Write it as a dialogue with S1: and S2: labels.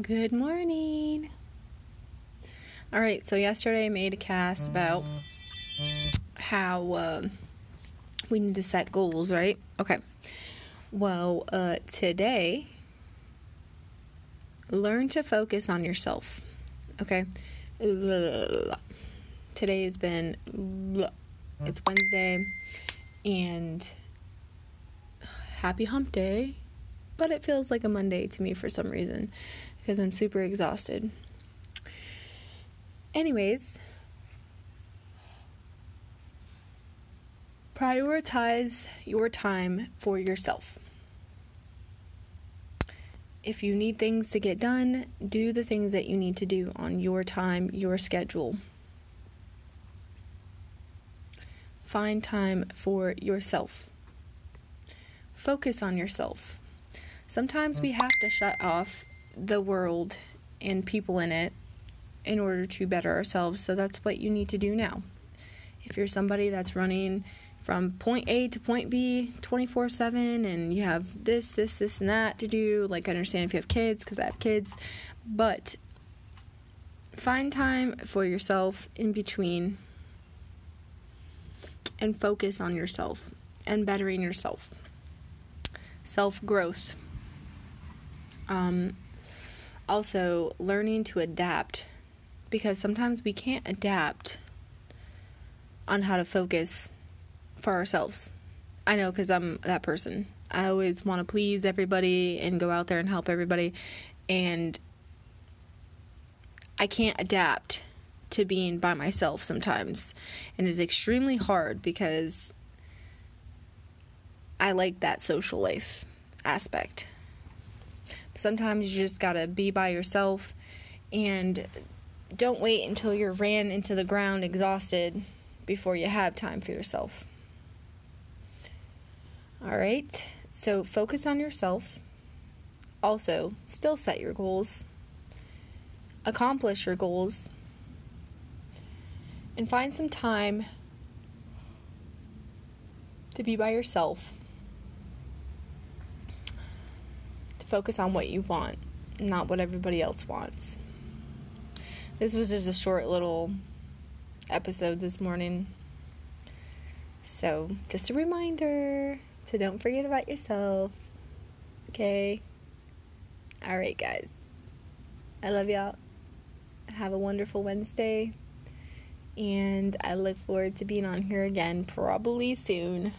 S1: Good morning. All right, so yesterday I made a cast about how uh, we need to set goals, right? Okay. Well, uh, today, learn to focus on yourself. Okay. Today has been, it's Wednesday, and happy hump day, but it feels like a Monday to me for some reason because I'm super exhausted. Anyways, prioritize your time for yourself. If you need things to get done, do the things that you need to do on your time, your schedule. Find time for yourself. Focus on yourself. Sometimes we have to shut off the world and people in it in order to better ourselves. So that's what you need to do now. If you're somebody that's running from point A to point B 24 7 and you have this, this, this, and that to do, like, I understand if you have kids because I have kids, but find time for yourself in between and focus on yourself and bettering yourself. Self growth. Um, also, learning to adapt because sometimes we can't adapt on how to focus for ourselves. I know because I'm that person. I always want to please everybody and go out there and help everybody. And I can't adapt to being by myself sometimes. And it's extremely hard because I like that social life aspect. Sometimes you just gotta be by yourself and don't wait until you're ran into the ground exhausted before you have time for yourself. All right, so focus on yourself. Also, still set your goals, accomplish your goals, and find some time to be by yourself, to focus on what you want, not what everybody else wants. This was just a short little episode this morning. So, just a reminder to don't forget about yourself. Okay? All right, guys. I love y'all. Have a wonderful Wednesday. And I look forward to being on here again probably soon.